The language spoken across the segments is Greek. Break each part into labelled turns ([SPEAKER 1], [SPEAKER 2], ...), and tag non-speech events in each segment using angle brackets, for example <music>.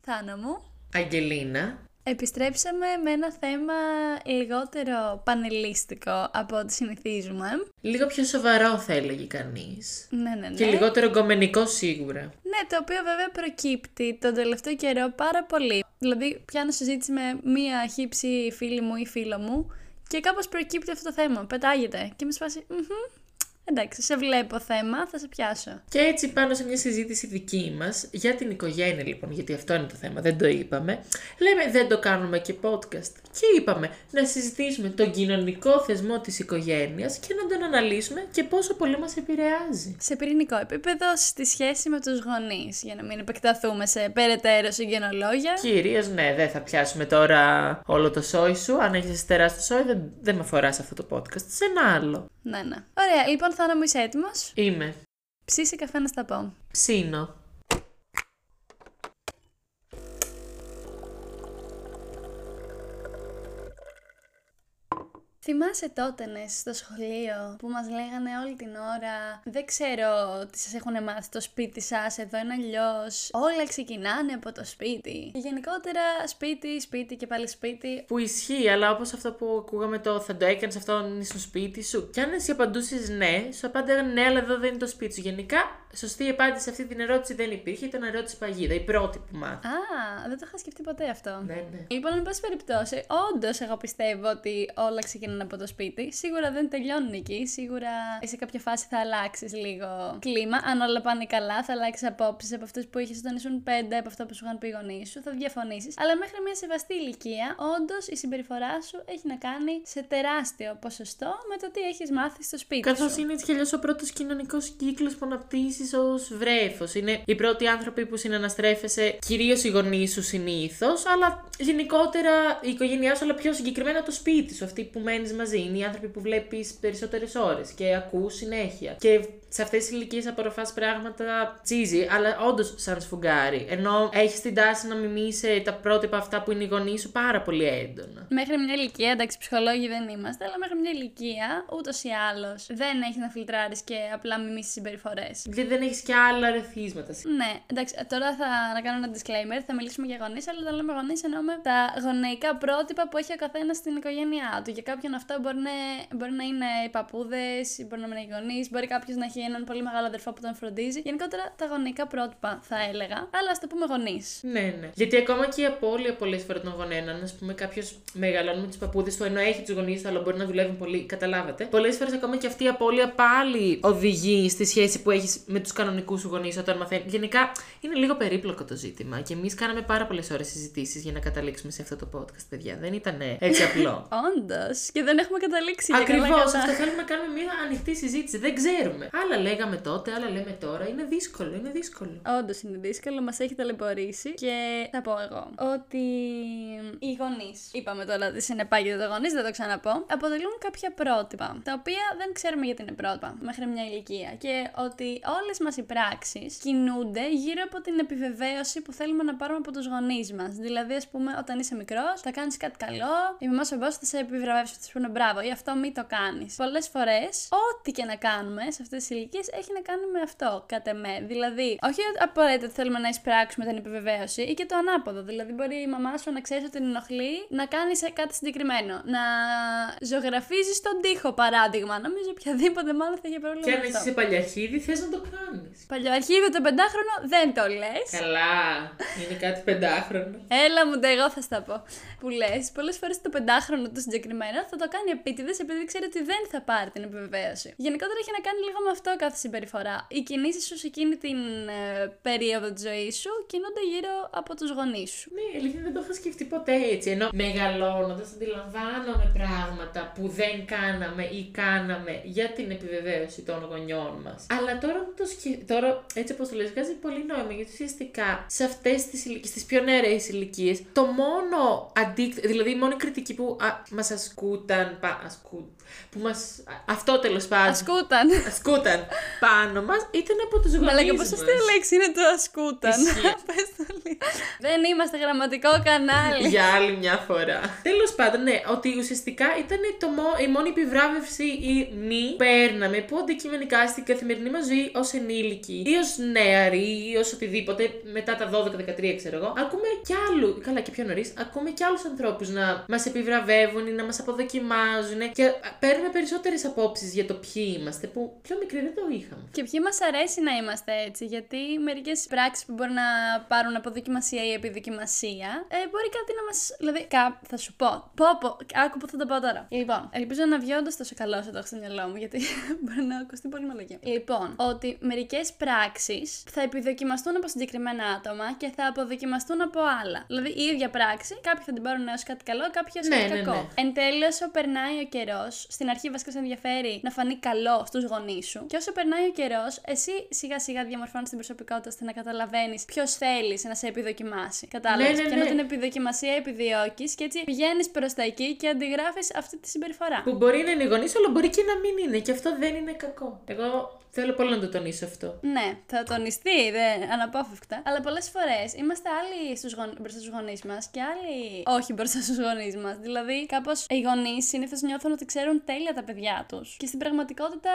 [SPEAKER 1] Θάνα μου.
[SPEAKER 2] Αγγελίνα.
[SPEAKER 1] Επιστρέψαμε με ένα θέμα λιγότερο πανελίστικο από ό,τι συνηθίζουμε.
[SPEAKER 2] Λίγο πιο σοβαρό θα έλεγε κανείς.
[SPEAKER 1] Ναι, ναι, ναι.
[SPEAKER 2] Και λιγότερο εγκομενικό σίγουρα.
[SPEAKER 1] Ναι, το οποίο βέβαια προκύπτει τον τελευταίο καιρό πάρα πολύ. Δηλαδή, πιάνω συζήτηση με μία χύψη φίλη μου ή φίλο μου και κάπως προκύπτει αυτό το θέμα. Πετάγεται και με σπάσει. «Μμμ, Εντάξει, σε βλέπω θέμα, θα σε πιάσω.
[SPEAKER 2] Και έτσι πάνω σε μια συζήτηση δική μας για την οικογένεια λοιπόν, γιατί αυτό είναι το θέμα, δεν το είπαμε. Λέμε δεν το κάνουμε και podcast. Και είπαμε να συζητήσουμε τον κοινωνικό θεσμό της οικογένειας και να τον αναλύσουμε και πόσο πολύ μας επηρεάζει.
[SPEAKER 1] Σε πυρηνικό επίπεδο, στη σχέση με τους γονείς, για να μην επεκταθούμε σε περαιτέρω συγγενολόγια.
[SPEAKER 2] Κυρίως, ναι, δεν θα πιάσουμε τώρα όλο το σόι σου. Αν έχεις τεράστιο σόι, δεν, δεν με αφορά σε αυτό το podcast. Σε ένα άλλο.
[SPEAKER 1] Ναι, ναι. Ωραία, λοιπόν, θα μου είσαι έτοιμο.
[SPEAKER 2] Είμαι.
[SPEAKER 1] Ψήσε καφέ να στα πω.
[SPEAKER 2] Ψήνω.
[SPEAKER 1] Θυμάσαι τότε ναι, στο σχολείο που μας λέγανε όλη την ώρα «Δεν ξέρω τι σας έχουν μάθει στο σπίτι σας, εδώ είναι αλλιώς. όλα ξεκινάνε από το σπίτι». Και γενικότερα σπίτι, σπίτι και πάλι σπίτι.
[SPEAKER 2] Που ισχύει, αλλά όπως αυτό που ακούγαμε το «Θα το έκανες αυτό αν στο σπίτι σου». Κι αν εσύ απαντούσες ναι, σου απάνταγαν ναι, αλλά εδώ δεν είναι το σπίτι σου. Γενικά, σωστή απάντηση σε αυτή την ερώτηση δεν υπήρχε, ήταν ερώτηση παγίδα, η πρώτη που μάθα.
[SPEAKER 1] Α, δεν το είχα σκεφτεί ποτέ αυτό.
[SPEAKER 2] Ναι, ναι.
[SPEAKER 1] Λοιπόν, εν πάση περιπτώσει, όντως εγώ πιστεύω ότι όλα ξεκινάνε από το σπίτι. Σίγουρα δεν τελειώνουν εκεί. Σίγουρα σε κάποια φάση θα αλλάξεις λίγο κλίμα. Αν όλα πάνε καλά, θα αλλάξεις απόψεις από αυτού που είχες όταν ήσουν πέντε, από αυτό που σου είχαν πει οι γονείς σου. Θα διαφωνήσεις. Αλλά μέχρι μια σεβαστή ηλικία, όντως η συμπεριφορά σου έχει να κάνει σε τεράστιο ποσοστό με το τι έχεις μάθει στο σπίτι
[SPEAKER 2] Καθώς
[SPEAKER 1] σου.
[SPEAKER 2] Καθώς είναι έτσι κι αλλιώς ο πρώτος κοινωνικός κύκλος που αναπτύσσεις ως βρέφος. Είναι οι πρώτοι άνθρωποι που συναναστρέφεσαι, κυρίως οι γονείς σου συνήθως, αλλά γενικότερα η οικογένειά σου, αλλά πιο συγκεκριμένα το σπίτι σου, αυτοί που μένεις μαζί. Είναι οι άνθρωποι που βλέπεις περισσότερες ώρες και ακούς συνέχεια. Και σε αυτές τις ηλικίες απορροφάς πράγματα τσίζι, αλλά όντως σαν σφουγγάρι. Ενώ έχεις την τάση να μιμήσει τα πρότυπα αυτά που είναι οι γονείς σου πάρα πολύ έντονα.
[SPEAKER 1] Μέχρι μια ηλικία, εντάξει, ψυχολόγοι δεν είμαστε, αλλά μέχρι μια ηλικία ούτως ή άλλως δεν έχεις να φιλτράρεις και απλά μιμήσεις συμπεριφορές.
[SPEAKER 2] Γιατί δεν έχεις και άλλα ρεθίσματα.
[SPEAKER 1] Ναι, εντάξει, τώρα θα να κάνω ένα disclaimer, θα μιλήσουμε για γονείς, αλλά όταν λέμε γονείς εννοούμε τα γονεϊκά πρότυπα που έχει ο καθένας στην οικογένειά του. Για κάποιον αυτό μπορεί να, μπορεί να είναι οι παππούδες, μπορεί να είναι οι γονείς, μπορεί κάποιος να έχει έναν πολύ μεγάλο αδερφό που τον φροντίζει. Γενικότερα τα γονεϊκά πρότυπα θα έλεγα, αλλά ας το πούμε γονείς.
[SPEAKER 2] Ναι, ναι. Γιατί ακόμα και η απώλεια πολλές φορές των γονέων, αν ας πούμε κάποιος μεγαλώνει με τους παππούδες του, ενώ έχει τους γονείς του, αλλά μπορεί να δουλεύουν πολύ, καταλάβατε. Πολλές φορές ακόμα και αυτή η απώλεια πάλι οδηγεί στη σχέση που έχεις με τους κανονικούς σου γονείς όταν μαθαίνεις. Γενικά είναι λίγο περίπλοκο το ζήτημα και εμείς κάναμε πάρα πολλές ώρες συζητήσεις για να καταλήξουμε σε αυτό το podcast, παιδιά. Δεν ήταν έτσι απλό. <laughs>
[SPEAKER 1] Όντως. Και δεν έχουμε καταλήξει.
[SPEAKER 2] Ακριβώς. Αυτό θέλουμε να κάνουμε μια ανοιχτή συζήτηση. Δεν ξέρουμε. Άλλα λέγαμε τότε, άλλα λέμε τώρα. Είναι δύσκολο, είναι δύσκολο.
[SPEAKER 1] Όντως είναι δύσκολο, μας έχει ταλαιπωρήσει. Και θα πω εγώ ότι οι γονείς, είπαμε τώρα ότι συνεπάγεται το γονείς, δεν το ξαναπώ, αποτελούν κάποια πρότυπα. Τα οποία δεν ξέρουμε γιατί είναι πρότυπα μέχρι μια ηλικία. Και ότι όλες μας οι πράξεις κινούνται γύρω από την επιβεβαίωση που θέλουμε να πάρουμε από τους γονείς μας. Δηλαδή, ας πούμε, όταν είσαι μικρός, θα κάνεις κάτι καλό, η μαμά σου θα σε επιβραβεύσει, θα σου πούνε μπράβο, ή αυτό μην το κάνεις. Πολλές φορές, ό,τι και να κάνουμε σε αυτές τις ηλικίες έχει να κάνει με αυτό, κατά με. Δηλαδή, όχι απαραίτητα ότι θέλουμε να εισπράξουμε την επιβεβαίωση ή και το ανάποδο. Δηλαδή, μπορεί η μαμά σου να ξέρει ότι την ενοχλεί να κάνεις κάτι συγκεκριμένο. Να ζωγραφίζεις τον τοίχο, παράδειγμα. Νομίζω οποιαδήποτε μάλλον θα είχε πρόβλημα.
[SPEAKER 2] Και αν είσαι παλιαρχίδι, θες να το κάνεις.
[SPEAKER 1] Παλιοαρχίδι το πεντάχρονο δεν το λες.
[SPEAKER 2] Καλά, είναι κάτι πεντάχρονο.
[SPEAKER 1] Έλα μου, εγώ θα στα πω. Που λες, πολλές φορές το πεντάχρονο το συγκεκριμένο θα το κάνει επίτηδες επειδή ξέρει ότι δεν θα πάρει την επιβεβαίωση. Γενικότερα έχει να κάνει λίγο με αυτό κάθε συμπεριφορά. Οι κινήσεις σου σε εκείνη την ε, περίοδο της ζωής σου κινούνται γύρω από τους γονείς σου.
[SPEAKER 2] Ναι, αλήθεια δεν το είχα σκεφτεί ποτέ έτσι. Ενώ μεγαλώνοντας αντιλαμβάνομαι πράγματα που δεν κάναμε ή κάναμε για την επιβεβαίωση των γονιών μας. Αλλά τώρα, το σκε... τώρα έτσι όπως το λες, βγάζει πολύ νόημα γιατί ουσιαστικά σε αυτές τις ηλικίε, στις πιο νεαρές ηλικίες, το μόνο αντίκτυπο, δηλαδή η μόνη κριτική που μας ασκούν ασκούταν. Πα, ασκού, που μας, αυτό τέλος πάντων.
[SPEAKER 1] Ασκούταν.
[SPEAKER 2] ασκούταν πάνω μας ήταν από τους γονείς.
[SPEAKER 1] Μαλάκα, πώ αστεία λέξη είναι το ασκούταν;
[SPEAKER 2] Ισχύει. <laughs>
[SPEAKER 1] Πες το λίγο. Δεν είμαστε γραμματικό κανάλι.
[SPEAKER 2] Για άλλη μια φορά. Τέλος πάντων, ναι, ότι ουσιαστικά ήταν το μό- η μόνη επιβράβευση ή μη που παίρναμε που αντικειμενικά στην καθημερινή μας ζωή ως ενήλικοι ή ως νέαροι ή ως οτιδήποτε μετά τα 12-13, ξέρω εγώ. Ακούμε κι άλλου, καλά και πιο νωρίς, ακούμε κι άλλους ανθρώπους να μας επιβραβεύουν ή να μας αποδοκιμάζουν και παίρνουμε περισσότερες απόψεις για το ποιοι είμαστε που πιο μικροί δεν το είχαμε.
[SPEAKER 1] Και ποιοι μας αρέσει να είμαστε έτσι, γιατί μερικές πράξεις που μπορεί να πάρουν αποδοκιμασία ή επιδοκιμασία, ε, μπορεί κάτι να μας. Δηλαδή, κα... θα σου πω. Πω, πω, άκου που θα το πω τώρα. Λοιπόν, ελπίζω να βγει όντως τόσο καλό όσο το έχω στο μυαλό μου, γιατί <laughs> μπορεί να ακουστεί πολύ μαλακή. Λοιπόν, ότι μερικές πράξεις θα επιδοκιμαστούν από συγκεκριμένα άτομα και θα αποδοκιμαστούν από άλλα. Δηλαδή, η ίδια πράξη, κάποιοι θα την πάρουν ω κάτι καλό, κάποιοι ω
[SPEAKER 2] Ναι,
[SPEAKER 1] κάτι
[SPEAKER 2] ναι,
[SPEAKER 1] κακό.
[SPEAKER 2] ναι.
[SPEAKER 1] Εν τέλει, όσο περνάει ο καιρός, στην αρχή βασικά σε ενδιαφέρει να φανεί καλό στους γονείς σου. Και όσο περνάει ο καιρός, εσύ σιγά σιγά διαμορφώνεις την προσωπικότητα ώστε να καταλαβαίνεις ποιος θέλεις να σε επιδοκιμάσει. Κατάλαβες;
[SPEAKER 2] Ναι, ναι,
[SPEAKER 1] Και
[SPEAKER 2] ναι.
[SPEAKER 1] ενώ την επιδοκιμασία επιδιώκεις και έτσι πηγαίνεις προς τα εκεί και αντιγράφεις αυτή τη συμπεριφορά.
[SPEAKER 2] Που μπορεί να είναι γονείς, αλλά μπορεί και να μην είναι. Και αυτό δεν είναι κακό. Εγώ θέλω πολύ να το τονίσω αυτό.
[SPEAKER 1] Ναι, θα τονιστεί δεν, αναπόφευκτα. Αλλά πολλές φορές είμαστε άλλοι στους γον... μπροστά στους γονείς μας και άλλοι όχι μπροστά στους γονείς μας. Δηλαδή, κάπως οι γονείς συνήθως νιώθουν ότι ξέρουν τέλεια τα παιδιά τους. Και στην πραγματικότητα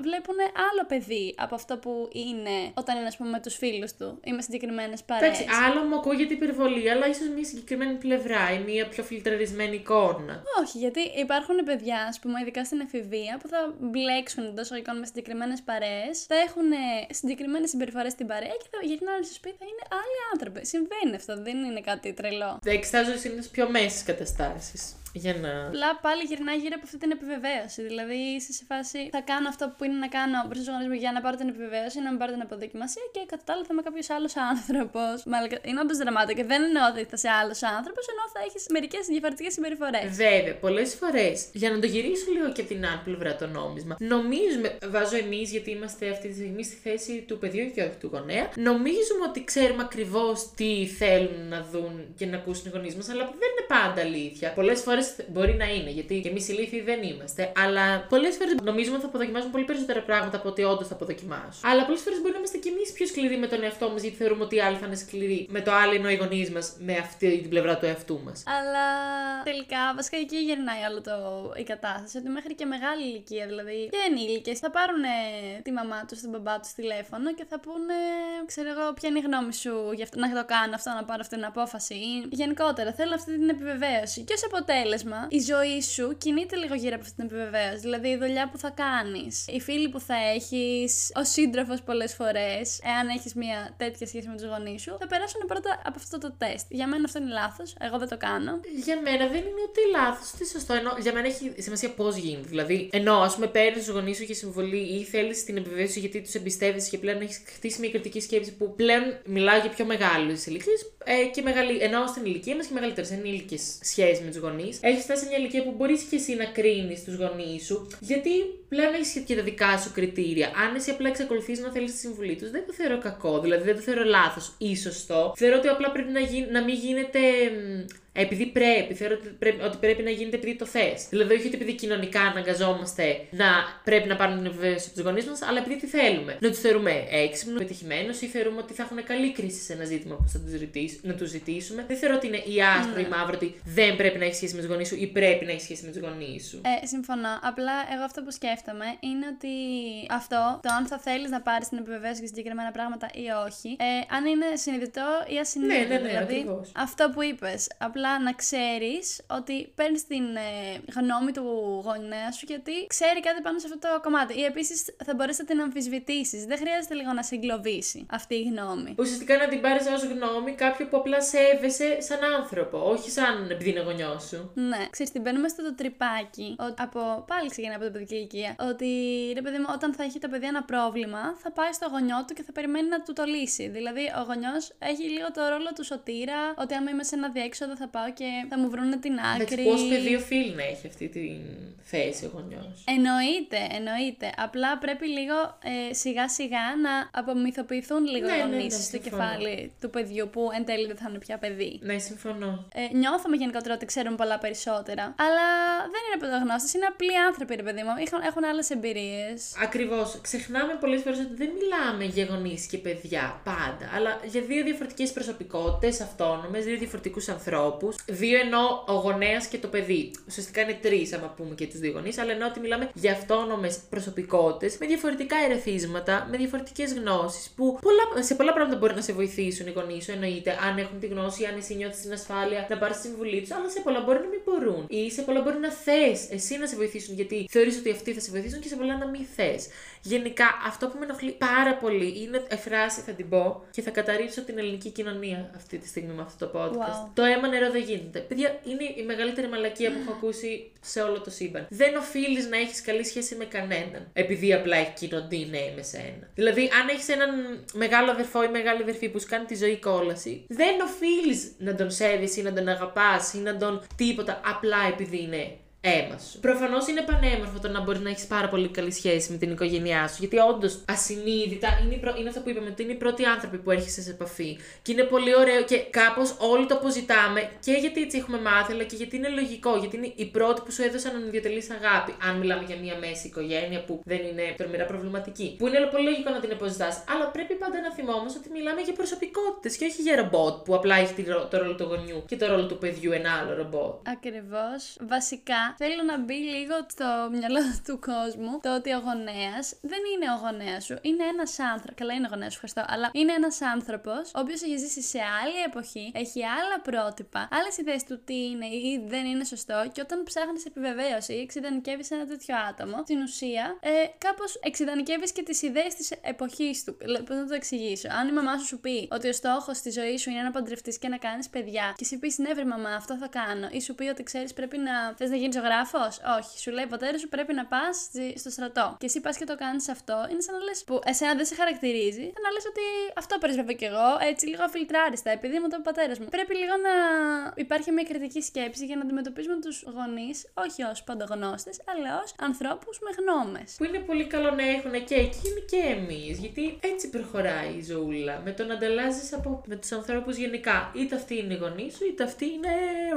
[SPEAKER 1] βλέπουν άλλο παιδί από αυτό που είναι όταν είναι, ας πούμε, με τους φίλους του ή με συγκεκριμένες παρέες.
[SPEAKER 2] Εντάξει, άλλο μου ακούγεται υπερβολή, αλλά ίσως μια συγκεκριμένη πλευρά ή μια πιο φιλτραρισμένη εικόνα.
[SPEAKER 1] Όχι, γιατί υπάρχουν παιδιά, ας πούμε, ειδικά στην εφηβεία, που θα μπλέξουν εντός εικόνων με συγκεκριμένες παρέες, θα έχουν συγκεκριμένες συμπεριφορές στην παρέα και θα γυρνάνε στο σπίτι, θα είναι άλλοι άνθρωποι. Συμβαίνει αυτό, δεν είναι κάτι τρελό.
[SPEAKER 2] Δεν εξετάζω συνήθως πιο μέσες καταστάσεις. Για να.
[SPEAKER 1] Απλά πάλι γυρνάει γύρω από αυτή την επιβεβαίωση. Δηλαδή είσαι σε φάση θα κάνω αυτό που είναι να κάνω μπροστά στους γονείς μου για να πάρω την επιβεβαίωση, να μην πάρω την αποδοκιμασία και κατά τα άλλα θα είμαι κάποιος άλλος άνθρωπος. Μαλακα... Είναι όντως δραματικό και δεν εννοώ ότι θα είσαι άλλος άνθρωπος, ενώ θα έχεις μερικές διαφορετικές συμπεριφορές.
[SPEAKER 2] Βέβαια, πολλές φορές, για να το γυρίσω λίγο και την άλλη πλευρά το νόμισμα, νομίζουμε, βάζω εμείς γιατί είμαστε αυτή τη στιγμή στη θέση του παιδιού και όχι του γονέα, νομίζουμε ότι ξέρουμε ακριβώς τι θέλουν να δουν και να ακούσουν οι γονείς μας, αλλά δεν είναι πάντα αλήθεια. Πολλές φορές μπορεί να είναι, γιατί και εμείς ηλίθιοι δεν είμαστε, αλλά πολλές φορές νομίζουμε ότι θα αποδοκιμάσουν πολύ περισσότερα πράγματα από ότι όντως θα αποδοκιμάσουν. Αλλά πολλές φορές μπορεί να είμαστε κι εμείς πιο σκληροί με τον εαυτό μας, γιατί θεωρούμε ότι οι άλλοι θα είναι σκληροί με το άλλο ενώ οι γονείς μας με αυτή την πλευρά του εαυτού μας.
[SPEAKER 1] Αλλά τελικά, βασικά εκεί γυρνάει όλο το, η κατάσταση. Ότι μέχρι και μεγάλη ηλικία, δηλαδή και ενήλικες, θα πάρουν τη μαμά τους, τον μπαμπά τους τηλέφωνο και θα πούνε, ξέρω εγώ, ποια είναι η γνώμη σου για αυτό, να το κάνω αυτό, να πάρω αυτή την απόφαση. Ή γενικότερα, θέλω αυτή την επιβεβαίωση. Και ως αποτέλεσμα, η ζωή σου κινείται λίγο γύρω από αυτή την επιβεβαίωση. Δηλαδή η δουλειά που θα κάνεις, οι φίλοι που θα έχεις, ο σύντροφος πολλές φορές, εάν έχεις μια τέτοια σχέση με τους γονείς σου, θα περάσουν πρώτα από αυτό το τεστ. Για μένα αυτό είναι λάθος, εγώ δεν το κάνω.
[SPEAKER 2] Για μένα δεν είναι ούτε λάθος ούτε σωστό. Ενώ για μένα έχει σημασία πώς γίνεται. Δηλαδή, ενώ ας πούμε παίρνεις τους γονείς σου για συμβολή ή θέλεις την επιβεβαίωση γιατί τους εμπιστεύεσαι και πλέον έχεις χτίσει μια κριτική σκέψη που πλέον μιλάω για πιο μεγάλες ηλικίες ε, και μεγαλύτερε. Ενώ στην ηλικία μας και μεγαλύτερες ενήλικε σχέσεις με τους γονείς. Έχεις φτάσει σε μια ηλικία που μπορείς και εσύ να κρίνεις τους γονείς σου γιατί πλέον έχεις και τα δικά σου κριτήρια. Αν εσύ απλά εξακολουθείς να θέλεις τη συμβουλή τους, δεν το θεωρώ κακό. Δηλαδή δεν το θεωρώ λάθος ή σωστό. Θεωρώ ότι απλά πρέπει να, γι... να μην γίνεται μ, επειδή πρέπει, θεωρώ ότι πρέπει, ότι πρέπει να γίνεται επειδή το θες. Δηλαδή, όχι ότι επειδή κοινωνικά αναγκαζόμαστε να πρέπει να πάρουμε την επιβεβαίωση από τους γονείς μας, αλλά επειδή τι θέλουμε. Να τους θεωρούμε έξυπνους, πετυχημένους ή θεωρούμε ότι θα έχουν καλή κρίση σε ένα ζήτημα που θα τους ρωτήσ- να τους ζητήσουμε. Δεν θεωρώ ότι είναι ή άσπρο ή μαύρο ότι δεν πρέπει να έχει σχέση με τους γονείς σου ή πρέπει να έχει σχέση με τους γονείς σου.
[SPEAKER 1] Ε, συμφωνώ. Απλά εγώ αυτό που σκέφτομαι είναι ότι αυτό, το αν θα θέλεις να πάρεις την επιβεβαίωση για συγκεκριμένα πράγματα ή όχι, ε, αν είναι συνειδητό ή ασυνείδητο.
[SPEAKER 2] Ναι, ναι, ναι,
[SPEAKER 1] δηλαδή,
[SPEAKER 2] ακριβώς.
[SPEAKER 1] αυτό που είπες. Απλά να ξέρεις ότι παίρνεις την ε, γνώμη του γονέα σου γιατί ξέρει κάτι πάνω σε αυτό το κομμάτι. Ή επίσης θα μπορέσει να την αμφισβητήσεις. Δεν χρειάζεται λίγο να σε εγκλωβίσει αυτή η γνώμη.
[SPEAKER 2] Ουσιαστικά να την πάρεις ως γνώμη κάποιο που απλά σέβεσαι σαν άνθρωπο, όχι σαν επειδή είναι γονιός σου.
[SPEAKER 1] Ναι, ξέρεις, την μπαίνουμε στο το τρυπάκι. Ότι από, πάλι ξεκινάει από την παιδική ηλικία. Ότι ρε παιδί μου, όταν θα έχει το παιδί ένα πρόβλημα, θα πάει στο γονιό του και θα περιμένει να του το λύσει. Δηλαδή, ο γονιός έχει λίγο το ρόλο του σωτήρα, ότι άμα είμαι σε ένα διέξοδο θα πάω και θα μου βρουν την άκρη.
[SPEAKER 2] Πώ παιδί οφείλει να έχει αυτή τη θέση ο γονιός.
[SPEAKER 1] Εννοείται, εννοείται. Απλά πρέπει λίγο ε, σιγά σιγά να απομυθοποιηθούν λίγο
[SPEAKER 2] Ναι,
[SPEAKER 1] οι
[SPEAKER 2] ναι,
[SPEAKER 1] γονεί
[SPEAKER 2] ναι,
[SPEAKER 1] στο
[SPEAKER 2] συμφωνώ.
[SPEAKER 1] κεφάλι του παιδιού που εν τέλει δεν θα είναι πια παιδί.
[SPEAKER 2] Ναι, συμφωνώ.
[SPEAKER 1] Ε, νιώθουμε γενικότερα ότι ξέρουν πολλά περισσότερα. Αλλά δεν είναι πρωτογνώστε, είναι απλοί άνθρωποι, ρε παιδί μου. Έχουν, έχουν άλλες εμπειρίες.
[SPEAKER 2] Ακριβώς. Ξεχνάμε πολλές φορές ότι δεν μιλάμε για γονείς και παιδιά πάντα, αλλά για δύο διαφορετικές προσωπικότητες, αυτόνομες, δύο διαφορετικούς ανθρώπους. Δύο ενώ ο γονέας και το παιδί. Ουσιαστικά είναι τρεις, άμα πούμε και τους δύο γονείς, αλλά ενώ ότι μιλάμε για αυτόνομες προσωπικότητες με διαφορετικά ερεθίσματα, με διαφορετικές γνώσεις, που πολλά, σε πολλά πράγματα μπορεί να σε βοηθήσουν οι γονείς σου, εννοείται, αν έχουν τη γνώση, αν εσύ νιώθεις την ασφάλεια να πάρεις τη συμβουλή τους, αλλά σε πολλά μπορεί να μην μπορούν. Ή σε πολλά μπορεί να θες εσύ να σε βοηθήσουν, γιατί θεωρείς ότι αυτοί θα σε βοηθήσουν και σε πολλά να μην θες. Γενικά, αυτό που με ενοχλεί πάρα πολύ είναι η φράση, θα την πω, και θα καταρρύψω την ελληνική κοινωνία αυτή τη στιγμή με αυτό το podcast.
[SPEAKER 1] Wow.
[SPEAKER 2] Το αίμα νερό δεν γίνεται. Παιδιά, είναι η μεγαλύτερη μαλακία που έχω ακούσει σε όλο το σύμπαν. Δεν οφείλεις να έχεις καλή σχέση με κανέναν. Επειδή απλά έχει κοινωνία με σένα. Δηλαδή, αν έχεις έναν μεγάλο αδερφό ή μεγάλη αδερφή που σου κάνει τη ζωή κόλαση, δεν οφείλεις να τον σέβεις ή να τον αγαπάς ή να τον τίποτα απλά επειδή είναι αίμα σου. Προφανώς είναι πανέμορφο το να μπορεί να έχεις πάρα πολύ καλή σχέση με την οικογένειά σου. Γιατί όντως ασυνείδητα είναι, η πρω- είναι αυτό που είπαμε, ότι είναι οι πρώτοι άνθρωποι που έρχεσαι σε επαφή. Και είναι πολύ ωραίο και κάπως όλοι το αποζητάμε και γιατί έτσι έχουμε μάθει, αλλά και γιατί είναι λογικό. Γιατί είναι οι πρώτοι που σου έδωσαν ανιδιοτελή αγάπη. Αν μιλάμε για μια μέση οικογένεια που δεν είναι τρομερά προβληματική. Που είναι πολύ λογικό να την αποζητάς. Αλλά πρέπει πάντα να θυμόμαστε ότι μιλάμε για προσωπικότητες και όχι για ρομπότ που απλά έχει τη ρο- το ρόλο του γονιού και το ρόλο του παιδιού ένα άλλο ρομπότ.
[SPEAKER 1] Ακριβώς. Βασικά, θέλω να μπει λίγο στο μυαλό του κόσμου το ότι ο γονέας δεν είναι ο γονέας σου. Είναι ένας άνθρωπος. Καλά, είναι ο γονέας σου, ευχαριστώ. Αλλά είναι ένας άνθρωπος ο οποίος έχει ζήσει σε άλλη εποχή, έχει άλλα πρότυπα, άλλες ιδέες του τι είναι ή δεν είναι σωστό. Και όταν ψάχνεις επιβεβαίωση ή εξειδανικεύεις ένα τέτοιο άτομο, στην ουσία ε, κάπως εξειδανικεύεις και τις ιδέες της εποχής του. Πώς να το εξηγήσω; Αν η μαμά σου σου πει ότι ο στόχος της ζωής σου είναι να παντρευτείς και να κάνεις παιδιά, και εσύ πει ναι, βρε μαμά, αυτό θα κάνω, ή σου πει ότι ξέρεις πρέπει να θες να γίνεις ζωγράφο, όχι. Σου λέει ο πατέρα σου πρέπει να πας στο στρατό. Και εσύ πας και το κάνεις αυτό, είναι σαν να λες που εσένα δεν σε χαρακτηρίζει, σαν να λες ότι αυτό πρεσβεύω κι εγώ, έτσι λίγο αφιλτράριστα, επειδή είμαι το πατέρας μου. Πρέπει λίγο να υπάρχει μια κριτική σκέψη για να αντιμετωπίζουμε τους γονείς, όχι ως παντογνώστες, αλλά ως ανθρώπους με γνώμες.
[SPEAKER 2] Που είναι πολύ καλό να έχουν και εκείνοι και εμείς. Γιατί έτσι προχωράει η ζωούλα. Με το να ανταλλάσσει με τους ανθρώπους γενικά. Είτε αυτοί είναι οι γονείς σου, είτε αυτοί είναι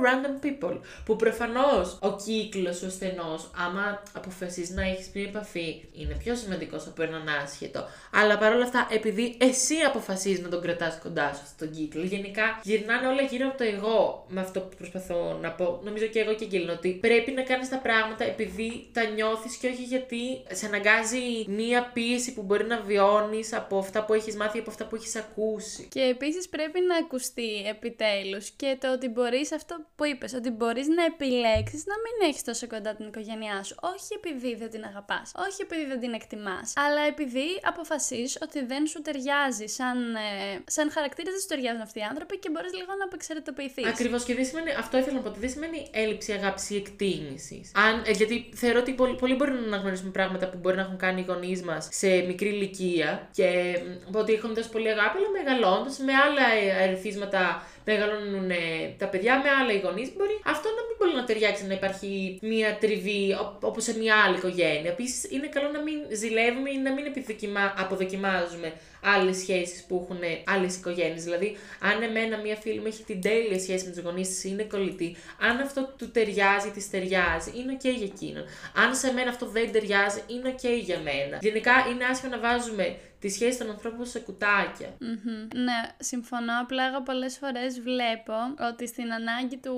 [SPEAKER 2] random people. Που προφανώς ο κύκλος ο στενό, άμα αποφασίσεις να έχεις μια επαφή, είναι πιο σημαντικό από έναν άσχετο. Αλλά παρόλα αυτά, επειδή εσύ αποφασίζεις να τον κρατάς κοντά σου στον κύκλο, γενικά γυρνάνε όλα γύρω από το εγώ. Με αυτό που προσπαθώ να πω, νομίζω και εγώ και Γκίλν, ότι πρέπει να κάνεις τα πράγματα επειδή τα νιώθεις και όχι γιατί σε αναγκάζει μία πίεση που μπορεί να βιώνεις από αυτά που έχεις μάθει, από αυτά που έχεις ακούσει.
[SPEAKER 1] Και επίσης πρέπει να ακουστεί επιτέλους και το ότι μπορείς αυτό που είπες, ότι μπορείς να επιλέξεις να μην έχεις τόσο κοντά την οικογένειά σου. Όχι επειδή δεν την αγαπάς, όχι επειδή δεν την εκτιμάς, αλλά επειδή αποφασίζεις ότι δεν σου ταιριάζει. Σαν, ε, σαν χαρακτήρα δεν σου ταιριάζουν αυτοί οι άνθρωποι και μπορείς λίγο να απεξαιρετοποιηθείς.
[SPEAKER 2] Ακριβώς και δεν σημαίνει, αυτό ήθελα να πω, ότι δεν σημαίνει έλλειψη αγάπης ή εκτίμησης. Ε, γιατί θεωρώ ότι πολλοί, πολλοί μπορεί να αναγνωρίσουμε πράγματα που μπορεί να έχουν κάνει οι γονείς μας σε μικρή ηλικία και μ, ότι έχουν δώσει πολύ αγάπη, αλλά μεγαλώντας με άλλα ε, αριθίσματα μεγαλώνουν ε, τα παιδιά, με άλλα οι γονείς. Μπορεί αυτό να μην μπορεί να ταιριάξει να υπάρχει μία τριβή όπως σε μία άλλη οικογένεια. Επίσης, είναι καλό να μην ζηλεύουμε ή να μην επιδοκιμά, αποδοκιμάζουμε άλλες σχέσεις που έχουν άλλες οικογένειες. Δηλαδή, αν εμένα μία φίλη μου έχει την τέλεια σχέση με τους γονείς της, είναι κολλητή, αν αυτό του ταιριάζει, της ταιριάζει, είναι ok για εκείνον. Αν σε μένα αυτό δεν ταιριάζει, είναι ok για μένα. Γενικά, είναι άσχημο να βάζουμε τη σχέση των ανθρώπων σε κουτάκια.
[SPEAKER 1] Μμμ. Ναι, συμφωνώ. Απλά εγώ πολλές φορές βλέπω ότι στην ανάγκη του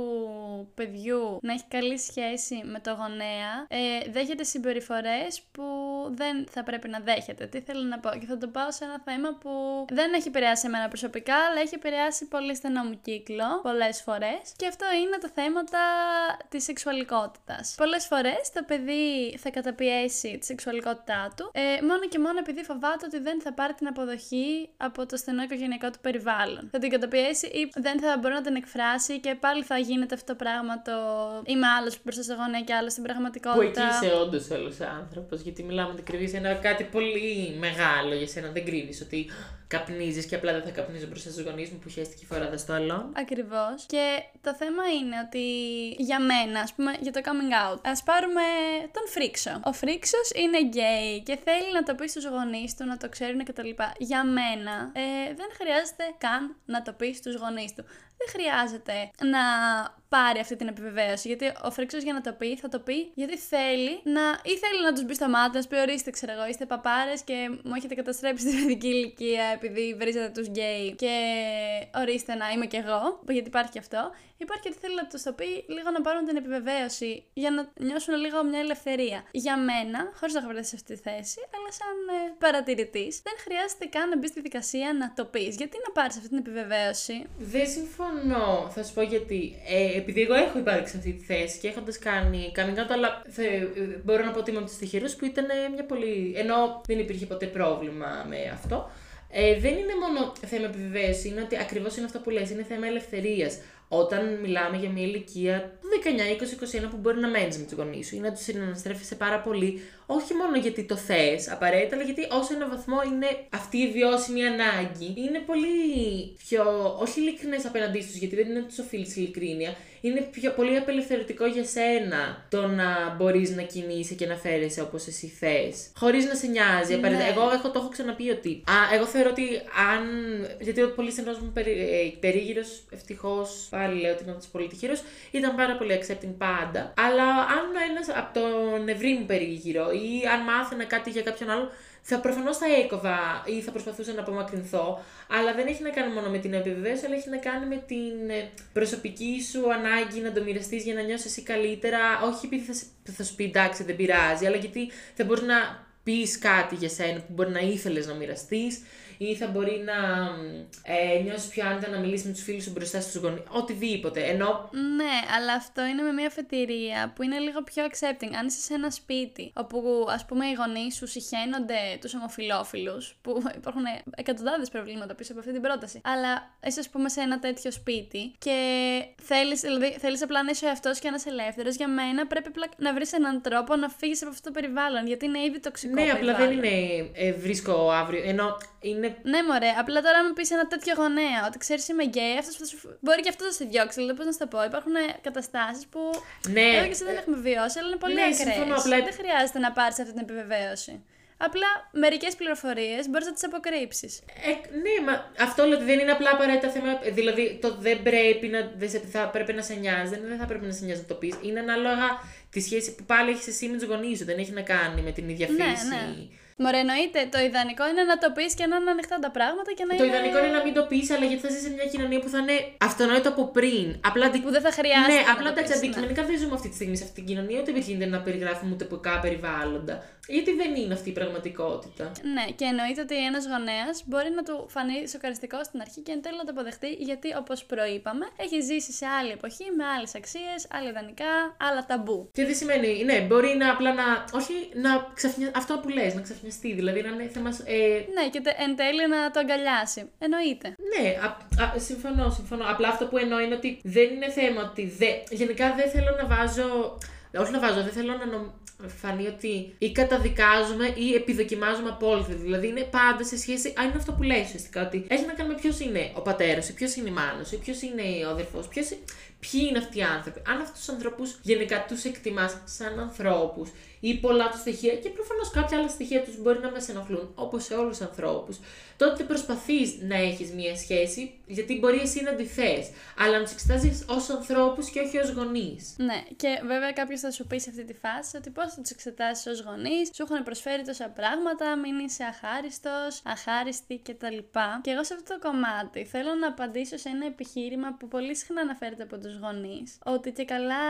[SPEAKER 1] παιδιού να έχει καλή σχέση με το γονέα, ε, δέχεται συμπεριφορές που δεν θα πρέπει να δέχεται. Τι θέλω να πω; Και θα το πάω σε ένα θέμα που δεν έχει επηρεάσει εμένα προσωπικά, αλλά έχει επηρεάσει πολύ στενό μου κύκλο πολλές φορές. Και αυτό είναι τα θέματα της σεξουαλικότητας. Πολλές φορές το παιδί θα καταπιέσει τη σεξουαλικότητά του, ε, μόνο και μόνο επειδή φοβάται ότι δεν θα πάρει την αποδοχή από το στενό οικογενειακό του περιβάλλον. Θα την καταπιέσει ή δεν θα μπορεί να την εκφράσει και πάλι θα γίνεται αυτό το πράγμα το είμαι άλλος μπροστά στα γονέα και άλλος στην
[SPEAKER 2] Που
[SPEAKER 1] πραγματικότητα.
[SPEAKER 2] εκεί είσαι όντως άλλο άνθρωπος, γιατί μιλάμε ότι κρύβεις ένα κάτι πολύ μεγάλο για σένα. Δεν κρύβεις ότι καπνίζεις και απλά δεν θα καπνίζω μπροστά στους γονείς μου που χαίστηκε η φορά στο άλλο.
[SPEAKER 1] Ακριβώς. Και το θέμα είναι ότι για μένα, ας πούμε, για το coming out, ας πάρουμε τον Φρίξο. Ο Φρίξος είναι γκέι και θέλει να το πει στους γονείς του, να το ξέρουν κτλ. Για μένα, ε, δεν χρειάζεται καν να το πει στους γονείς του. Δεν χρειάζεται να πάρει αυτή την επιβεβαίωση. Γιατί ο Φρίξος για να το πει, θα το πει γιατί θέλει να. ή θέλει να τους μπει στα μάτια, να πει ορίστε, ξέρω εγώ, είστε παπάρες και μου έχετε καταστρέψει την παιδική ηλικία επειδή βρίζετε τους γκέι και ορίστε να είμαι κι εγώ. Γιατί υπάρχει και αυτό. Υπάρχει και ότι θέλει να τους το πει λίγο να πάρουν την επιβεβαίωση για να νιώσουν λίγο μια ελευθερία. Για μένα, χωρίς να έχω βρεθεί σε αυτή τη θέση, αλλά σαν ε, παρατηρητής, δεν χρειάζεται καν να μπεις στη δικασία να το πεις. Γιατί να πάρεις αυτή την επιβεβαίωση;
[SPEAKER 2] Δεν συμφωνώ. Θα σου πω γιατί. Ε, επειδή εγώ έχω υπάρξει σε αυτή τη θέση και έχοντας κάνει coming out, αλλά θε, μπορώ να πω ότι είμαι από τους τυχερούς που ήταν μια πολύ. ενώ δεν υπήρχε ποτέ πρόβλημα με αυτό. Ε, δεν είναι μόνο θέμα επιβεβαίωση, είναι ότι ακριβώς είναι αυτό που λες, είναι θέμα ελευθερίας όταν μιλάμε για μια ηλικία του 19, 20, 21 που μπορεί να μένεις με τους γονείς σου ή να τους συναναστρέφεσαι πάρα πολύ, όχι μόνο γιατί το θες απαραίτητα, αλλά γιατί όσο ένα βαθμό είναι αυτή η βιώσιμη ανάγκη. Είναι πολύ πιο, όχι ειλικρινές απέναντί τους, γιατί δεν είναι τους οφείλεις ειλικρίνεια, είναι πιο, πολύ απελευθερωτικό για σένα το να μπορείς να κινείσαι και να φέρεσαι όπως εσύ θες. Χωρίς να σε νοιάζει. Ναι. Εγώ έχω, το έχω ξαναπεί ότι. Α, εγώ θεωρώ ότι αν. Γιατί ο πολύς στενό μου περί, ε, περίγυρος, ευτυχώς πάλι λέω ότι είμαι από τους πολύ τυχερού, ήταν πάρα πολύ accepting πάντα. Αλλά αν ένας από τον ευρύ μου περίγυρο ή αν μάθαινα κάτι για κάποιον άλλο, θα προφανώς θα έκοβα ή θα προσπαθούσα να απομακρυνθώ, αλλά δεν έχει να κάνει μόνο με την επιβεβαίωση, αλλά έχει να κάνει με την ε, προσωπική σου ανάγκη να το μοιραστείς για να νιώσεις εσύ καλύτερα. Όχι επειδή θα, θα σου πει εντάξει, δεν πειράζει, αλλά γιατί θα μπορείς να πεις κάτι για σένα που μπορεί να ήθελες να μοιραστείς ή θα μπορεί να ε, νιώσεις πιο άνετα να μιλήσεις με τους φίλους σου μπροστά στους γονεί. Οτιδήποτε. Ενώ...
[SPEAKER 1] Ναι, αλλά αυτό είναι με μια αφετηρία που είναι λίγο πιο accepting. Αν είσαι σε ένα σπίτι όπου ας πούμε οι γονείς σου συχαίνονται τους ομοφυλόφιλους, που υπάρχουν εκατοντάδες προβλήματα πίσω από αυτή την πρόταση. Αλλά είσαι, ας πούμε, σε ένα τέτοιο σπίτι και θέλεις δηλαδή, θέλεις απλά να είσαι ο εαυτός και να είσαι ελεύθερος. Για μένα πρέπει να βρεις έναν τρόπο να φύγεις από αυτό το περιβάλλον. Γιατί είναι ήδη τοξικό.
[SPEAKER 2] Ναι,
[SPEAKER 1] περιβάλλον.
[SPEAKER 2] απλά δεν είναι ε, βρίσκω αύριο. Ενώ είναι.
[SPEAKER 1] Ναι, μωρέ. Απλά τώρα, αν μου πεις ένα τέτοιο γονέα ότι ξέρεις είμαι γκέι, αυτός μπορεί και αυτό να σε διώξει. Δηλαδή, πώς να σου το πω. Υπάρχουν καταστάσεις που.
[SPEAKER 2] Ναι.
[SPEAKER 1] Εγώ και εσύ δεν έχουμε βιώσει, αλλά είναι πολύ ναι, ακραίες. Απλά... Δεν χρειάζεται να πάρεις αυτή την επιβεβαίωση. Απλά μερικές πληροφορίες μπορείς να τις αποκρύψεις.
[SPEAKER 2] Ε, ναι, μα αυτό λέω ότι δεν είναι απλά απαραίτητα θέμα. Δηλαδή, το δεν πρέπει να, δεν θα πρέπει να σε νοιάζει, δεν θα πρέπει να σε νοιάζει να το πεις. Είναι ανάλογα τη σχέση που πάλι έχεις εσύ με τους γονείς σου. Δεν έχει να κάνει με την ίδια ναι, φύση. Ναι, ναι.
[SPEAKER 1] Μωρέ, εννοείται. Το ιδανικό είναι να το πεις και να είναι ανοιχτά τα πράγματα και να
[SPEAKER 2] το
[SPEAKER 1] είναι.
[SPEAKER 2] Το ιδανικό είναι να μην το πεις, αλλά γιατί θα ζεις σε μια κοινωνία που θα είναι αυτονόητο από πριν. Απλά
[SPEAKER 1] Που δεν θα χρειάζεται.
[SPEAKER 2] Ναι, απλά τα αντικειμενικά ναι. δεν ζούμε αυτή τη στιγμή σε αυτή την κοινωνία, ούτε γίνεται να περιγράφουμε ούτε τοπικά περιβάλλοντα. Γιατί δεν είναι αυτή η πραγματικότητα;
[SPEAKER 1] Ναι, και εννοείται ότι ένας γονέας μπορεί να του φανεί σοκαριστικό στην αρχή και εν τέλει να το αποδεχτεί, γιατί όπως προείπαμε, έχει ζήσει σε άλλη εποχή, με άλλες αξίες, άλλα ιδανικά, άλλα ταμπού.
[SPEAKER 2] Και δεν σημαίνει, ναι, μπορεί να απλά να. Όχι να ξαφνιάσει. Αυτό που λες, να ξαφνιάσει δηλαδή να είναι θέμα. Ε...
[SPEAKER 1] Ναι, και τε, εν τέλει να το αγκαλιάσει. Εννοείται.
[SPEAKER 2] Ναι, α, α, συμφωνώ, συμφωνώ. Απλά αυτό που εννοώ είναι ότι δεν είναι θέμα ότι. Δε... Γενικά δεν θέλω να βάζω. Όχι να βάζω, δεν θέλω να νομ... φανεί ότι ή καταδικάζουμε ή επιδοκιμάζουμε απόλυτα. Δηλαδή είναι πάντα σε σχέση. Α, είναι αυτό που λέει ουσιαστικά. Ότι έχει να κάνει με ποιος είναι ο πατέρας ή ποιος είναι η μάνας ή ποιος είναι ο αδερφό, ποιοι είναι αυτοί οι άνθρωποι. Αν αυτούς τους ανθρώπους γενικά τους εκτιμάς σαν ανθρώπους ή πολλά του στοιχεία και προφανώς κάποια άλλα στοιχεία τους μπορεί να μας ενοχλούν, όπως σε όλους τους ανθρώπους, τότε προσπαθείς να έχεις μία σχέση, γιατί μπορεί εσύ να τη θες, αλλά να τους εξετάζεις ως ανθρώπους και όχι ως γονείς.
[SPEAKER 1] Ναι, και βέβαια κάποιος θα σου πει σε αυτή τη φάση ότι πώς θα τους εξετάσεις ως γονείς, σου έχουν προσφέρει τόσα πράγματα, μην είσαι αχάριστος, αχάριστη κτλ. Και εγώ σε αυτό το κομμάτι θέλω να απαντήσω σε ένα επιχείρημα που πολύ συχνά αναφέρεται από τους γονείς, ότι και καλά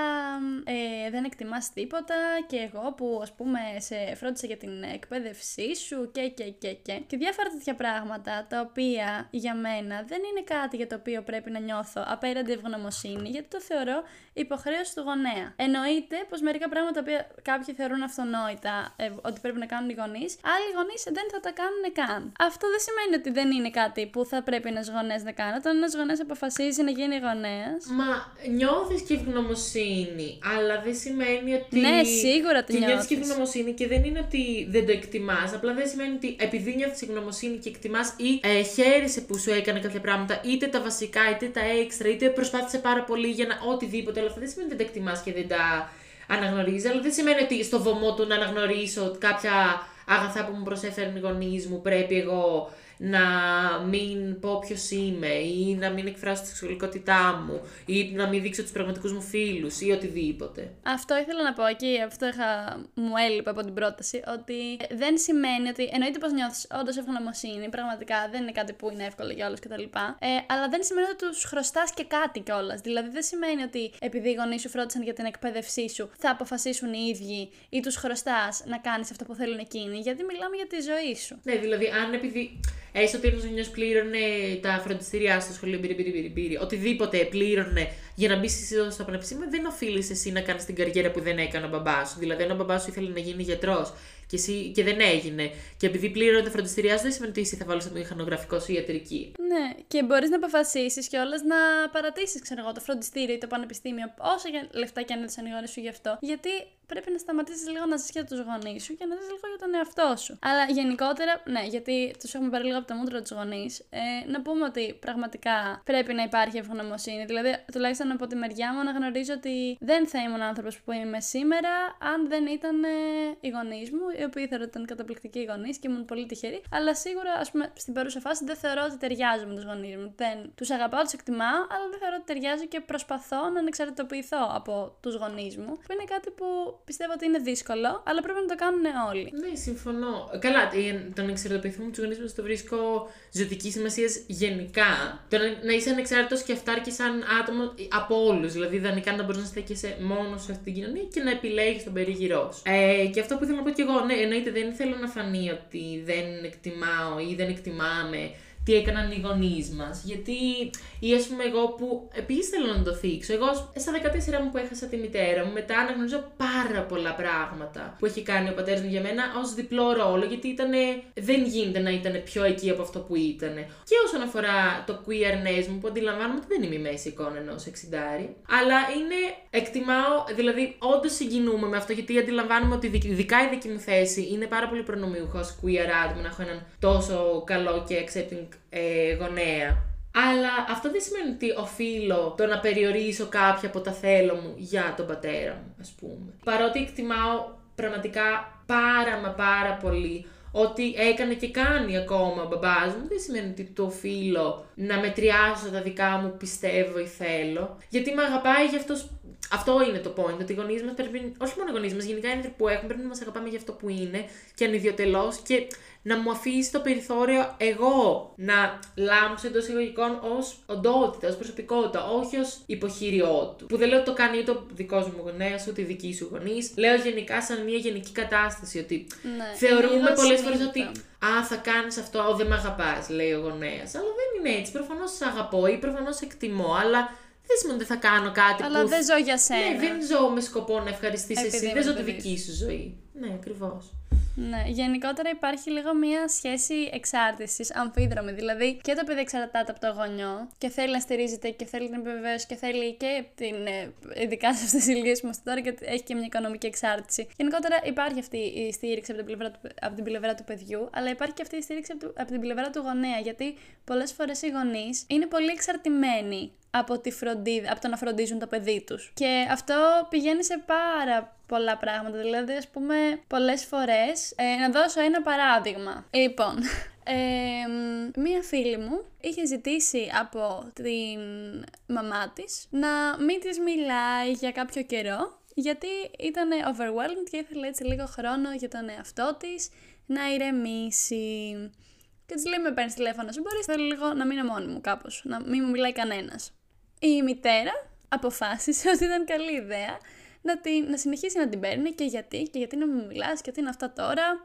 [SPEAKER 1] ε, δεν εκτιμάς τίποτα και εγώ που ας πούμε σε φρόντισα για την εκπαίδευσή σου και και και και. Και διάφορα τέτοια πράγματα τα οποία για μένα δεν είναι κάτι για το οποίο πρέπει να νιώθω απέραντη ευγνωμοσύνη γιατί το θεωρώ υποχρέωση του γονέα. Εννοείται πως μερικά πράγματα που κάποιοι θεωρούν αυτονόητα ε, ότι πρέπει να κάνουν οι γονείς, άλλοι γονείς δεν θα τα κάνουν καν. Αυτό δεν σημαίνει ότι δεν είναι κάτι που θα πρέπει ένας γονέας να κάνει. Όταν ένας γονέας αποφασίζει να γίνει γονέα.
[SPEAKER 2] Μα νιώθεις και ευγνωμοσύνη, αλλά δεν σημαίνει ότι.
[SPEAKER 1] Ναι, σίγουρα τη
[SPEAKER 2] την νιώθεις και ευγνωμοσύνη και δεν είναι ότι δεν το εκτιμάς. Απλά δεν σημαίνει ότι επειδή νιώθεις ευγνωμοσύνη και εκτιμάς ή ε, χαίρεσαι που σου έκανε κάποια πράγματα, είτε τα βασικά, είτε τα έξτρα, είτε προσπάθησε πάρα πολύ για να οτιδήποτε. Αλλά αυτό δεν σημαίνει ότι δεν τα εκτιμάς και δεν τα αναγνωρίζεις. Αλλά δεν σημαίνει ότι στο βωμό του να αναγνωρίσω κάποια αγαθά που μου προσέφεραν οι γονείς μου πρέπει εγώ να μην πω ποιος είμαι ή να μην εκφράσω τη σεξουαλικότητά μου ή να μην δείξω τους πραγματικούς μου φίλους ή οτιδήποτε.
[SPEAKER 1] Αυτό ήθελα να πω εκεί, αυτό είχα, μου έλειπε από την πρόταση, ότι δεν σημαίνει ότι εννοείται πως νιώθεις όντως ευγνωμοσύνη, πραγματικά δεν είναι κάτι που είναι εύκολο για όλους κτλ. Ε, αλλά δεν σημαίνει ότι τους χρωστάς και κάτι κιόλας. Δηλαδή δεν σημαίνει ότι επειδή οι γονείς σου φρόντισαν για την εκπαίδευσή σου, θα αποφασίσουν οι ίδιοι ή τους χρωστάς να κάνεις αυτό που θέλουν εκείνοι, γιατί μιλάμε για τη ζωή σου.
[SPEAKER 2] Ναι, δηλαδή αν επειδή Έστω ότι ένα πλήρωνε τα φροντιστήριά στο σχολείο, μπύρι, μπύρι, μπύρι, οτιδήποτε πλήρωνε για να μπει στο πανεπιστήμιο, δεν οφείλεις εσύ να κάνεις την καριέρα που δεν έκανε ο μπαμπάς σου. Δηλαδή, αν ο μπαμπάς σου ήθελε να γίνει γιατρός και, εσύ, και δεν έγινε, και επειδή πλήρωνε τα φροντιστήριά σου, δεν σημαίνει ότι εσύ θα βάλεις το μηχανογραφικό σου ιατρική.
[SPEAKER 1] Ναι, και μπορείς να αποφασίσεις κιόλας να παρατήσεις, ξέρω εγώ, το φροντιστήριο ή το πανεπιστήμιο, όσα λεφτά και αν έδωσαν οι γονεί σου γι' αυτό. Γιατί πρέπει να σταματήσεις λίγο να ζεις για τους γονείς σου και να ζεις λίγο για τον εαυτό σου. Αλλά γενικότερα, ναι, γιατί τους έχουμε πάρει λίγο από το μούτρο τους γονείς, ε, να πούμε ότι πραγματικά πρέπει να υπάρχει ευγνωμοσύνη. Δηλαδή, τουλάχιστον από τη μεριά μου, να γνωρίζω ότι δεν θα ήμουν άνθρωπος που είμαι σήμερα αν δεν ήταν ε, οι γονείς μου, οι οποίοι θεωρώ ότι ήταν καταπληκτικοί γονείς και ήμουν πολύ τυχεροί. Αλλά σίγουρα, ας πούμε, στην παρούσα φάση δεν θεωρώ ότι ταιριάζω με τους γονείς μου. Δεν τους αγαπάω, τους εκτιμάω, αλλά δεν θεωρώ ότι ταιριάζω και προσπαθώ να ανεξαρτητοποιηθώ από τους γονείς μου, που είναι κάτι που πιστεύω ότι είναι δύσκολο, αλλά πρέπει να το κάνουν όλοι.
[SPEAKER 2] Ναι, συμφωνώ. Καλά, το να εξαρτητοποιηθούμε τους γονείς μας το βρίσκω ζωτική σημασία γενικά. Το να, είσαι ανεξάρτητος και αυτάρκη σαν άτομο από όλους. Δηλαδή, ιδανικά να μπορείς να στέκεσαι μόνος σε αυτή την κοινωνία και να επιλέγεις τον περίγυρό σου. Ε, και αυτό που ήθελα να πω κι εγώ, ναι, εννοείται δεν θέλω να φανεί ότι δεν εκτιμάω ή δεν εκτιμάμε τι έκαναν οι γονείς μας. Γιατί, ή ας πούμε, εγώ που επίσης θέλω να το θίξω. Εγώ στα 14 μου που έχασα τη μητέρα μου, μετά αναγνωρίζω πάρα πολλά πράγματα που έχει κάνει ο πατέρας μου για μένα ως διπλό ρόλο, γιατί ήταν, δεν γίνεται να ήταν πιο εκεί από αυτό που ήταν. Και όσον αφορά το queerness μου, που αντιλαμβάνομαι ότι δεν είμαι η μέση εικόνα ενός εξιντάρι, αλλά είναι, εκτιμάω, δηλαδή, όντως συγκινούμε με αυτό, γιατί αντιλαμβάνομαι ότι ειδικά η δική μου θέση είναι πάρα πολύ προνομιούχος queer άτομο να έχω έναν τόσο καλό και accepting ε, γονέα. Αλλά αυτό δεν σημαίνει ότι οφείλω το να περιορίσω κάποια από τα θέλω μου για τον πατέρα μου, ας πούμε. Παρότι εκτιμάω πραγματικά πάρα μα πάρα πολύ ότι έκανε και κάνει ακόμα ο μπαμπάς μου, δεν σημαίνει ότι το οφείλω να μετριάσω τα δικά μου πιστεύω ή θέλω. Γιατί με αγαπάει γι' αυτός αυτό είναι το point. Ότι οι γονείς μας πρέπει, όχι μόνο οι γονείς μας, γενικά οι άνθρωποι που έχουν, πρέπει να μας αγαπάμε για αυτό που είναι και ανιδιοτελώς και να μου αφήσει το περιθώριο εγώ να λάμψω εντός εισαγωγικών ως οντότητα, ως προσωπικότητα, όχι ως υποχείριό του. Που δεν λέω ότι το κάνει ούτε ο δικός μου γονέας, ούτε η δική σου γονείς. Λέω γενικά σαν μια γενική κατάσταση ότι ναι, θεωρούμε πολλές φορές ότι Α, θα κάνεις αυτό, δεν με αγαπάς, λέει ο γονέας. Αλλά δεν είναι έτσι. Προφανώς σε αγαπώ ή προφανώς εκτιμώ, αλλά δεν σημαίνει ότι θα κάνω κάτι
[SPEAKER 1] Αλλά
[SPEAKER 2] που...
[SPEAKER 1] δεν ζω για σένα.
[SPEAKER 2] Ναι, δεν ζω με σκοπό να ευχαριστήσεις εσύ. Δεν ζω τη δική σου ζωή. Ναι, ακριβώς.
[SPEAKER 1] Ναι, γενικότερα υπάρχει λίγο μια σχέση εξάρτησης, αμφίδρομη. Δηλαδή και το παιδί εξαρτάται από το γονιό και θέλει να στηρίζεται και θέλει την επιβεβαίωση και θέλει και την. Ε, ειδικά σε αυτές τις ηλικίες που είμαστε τώρα και έχει και μια οικονομική εξάρτηση. Γενικότερα υπάρχει αυτή η στήριξη από την πλευρά του, από την πλευρά του παιδιού, αλλά υπάρχει και αυτή η στήριξη από, από την πλευρά του γονέα. Γιατί πολλές φορές οι γονείς είναι πολύ εξαρτημένοι από, τη φροντίδα, από το να φροντίζουν το παιδί τους. Και αυτό πηγαίνει σε πάρα πολλά πράγματα. Δηλαδή, ας πούμε, πολλές φορές... Ε, να δώσω ένα παράδειγμα. Λοιπόν, <laughs> ε, μία φίλη μου είχε ζητήσει από την μαμά της να μην της μιλάει για κάποιο καιρό γιατί ήταν overwhelmed και ήθελε έτσι λίγο χρόνο για τον εαυτό της να ηρεμήσει. Και της λέει: Με παίρνεις τηλέφωνο, σου μπορείς. Θέλω λίγο να μείνω μόνη μου κάπως, να μην μου μιλάει κανένας. Η μητέρα αποφάσισε <laughs> ότι ήταν καλή ιδέα να, την, να συνεχίσει να την παίρνει και γιατί, και γιατί να μου μιλάς και τι είναι αυτά τώρα.